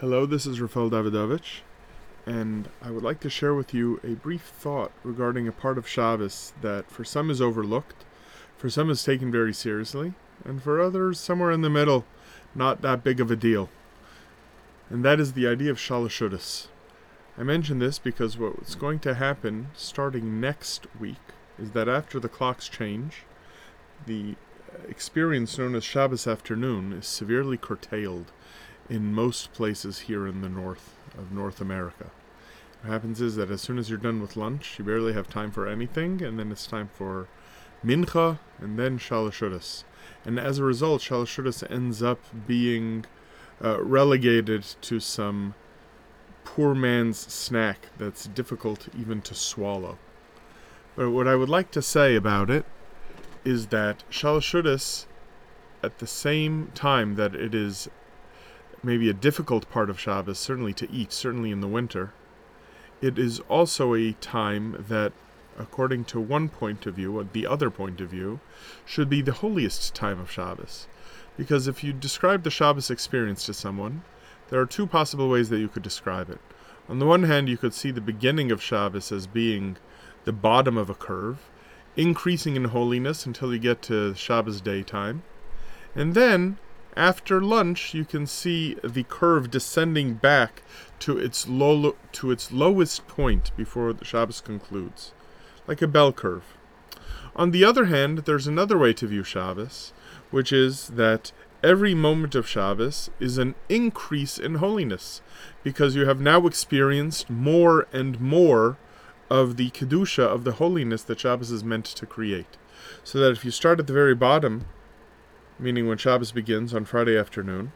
Hello, this is Rafael Davidovich, and I would like to share with you a brief thought regarding a part of Shabbos that for some is overlooked, for some is taken very seriously, and for others, somewhere in the middle, not that big of a deal. And that is the idea of Shalashudas. I mention this because what's going to happen starting next week is that after the clocks change, the experience known as Shabbos afternoon is severely curtailed in most places here in the north of North America. What happens is that as soon as you're done with lunch, you barely have time for anything, and then it's time for mincha and then shalashudas. And as a result, shalashudas ends up being uh, relegated to some poor man's snack that's difficult even to swallow. But what I would like to say about it is that shalashudas, at the same time that it is maybe a difficult part of Shabbos, certainly to eat, certainly in the winter, it is also a time that, according to one point of view, or the other point of view, should be the holiest time of Shabbos. Because if you describe the Shabbos experience to someone, there are two possible ways that you could describe it. On the one hand, you could see the beginning of Shabbos as being the bottom of a curve, increasing in holiness until you get to Shabbos daytime. And then after lunch, you can see the curve descending back to its low, to its lowest point before the Shabbos concludes, like a bell curve. On the other hand, there's another way to view Shabbos, which is that every moment of Shabbos is an increase in holiness, because you have now experienced more and more of the kedusha of the holiness that Shabbos is meant to create. So that if you start at the very bottom meaning when Shabbos begins on Friday afternoon,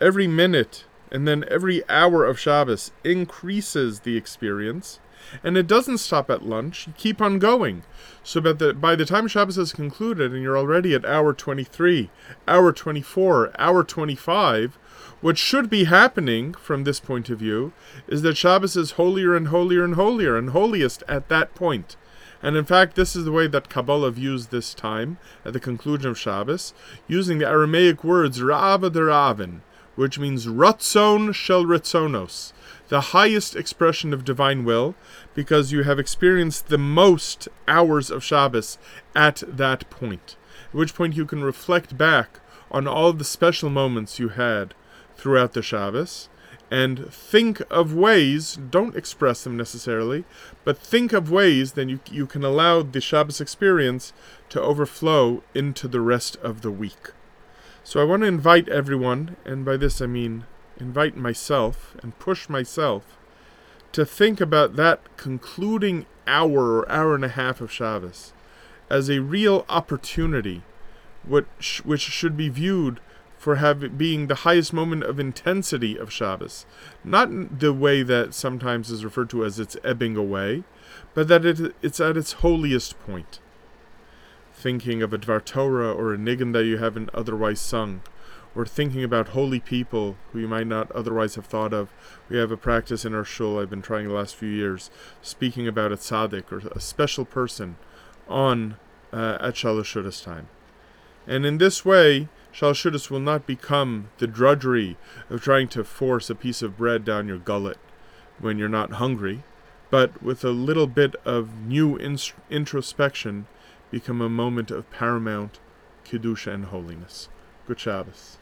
every minute and then every hour of Shabbos increases the experience, and it doesn't stop at lunch. You keep on going. So that the, by the time Shabbos is concluded and you're already at hour 23, hour 24, hour 25, what should be happening from this point of view is that Shabbos is holier and holier and holier and holiest at that point. And in fact, this is the way that Kabbalah views this time at the conclusion of Shabbos, using the Aramaic words Rava Ravin, which means Ratzon Shel Ritzonos, the highest expression of divine will, because you have experienced the most hours of Shabbos at that point. At which point you can reflect back on all the special moments you had throughout the Shabbos and think of ways, don't express them necessarily, but think of ways then you, you can allow the Shabbos experience to overflow into the rest of the week. So I want to invite everyone, and by this I mean invite myself and push myself to think about that concluding hour or hour and a half of Shabbos as a real opportunity, which, which should be viewed for having being the highest moment of intensity of Shabbos. Not the way that sometimes is referred to as it's ebbing away, but that it, it's at its holiest point. Thinking of a Dvar Torah or a nigun that you haven't otherwise sung, or thinking about holy people who you might not otherwise have thought of. We have a practice in our shul I've been trying the last few years, speaking about a tzaddik or a special person on uh, at Shalashudas time. And in this way, Shalashudas will not become the drudgery of trying to force a piece of bread down your gullet when you're not hungry, but with a little bit of new introspection, become a moment of paramount kiddush and holiness. Good Shabbos.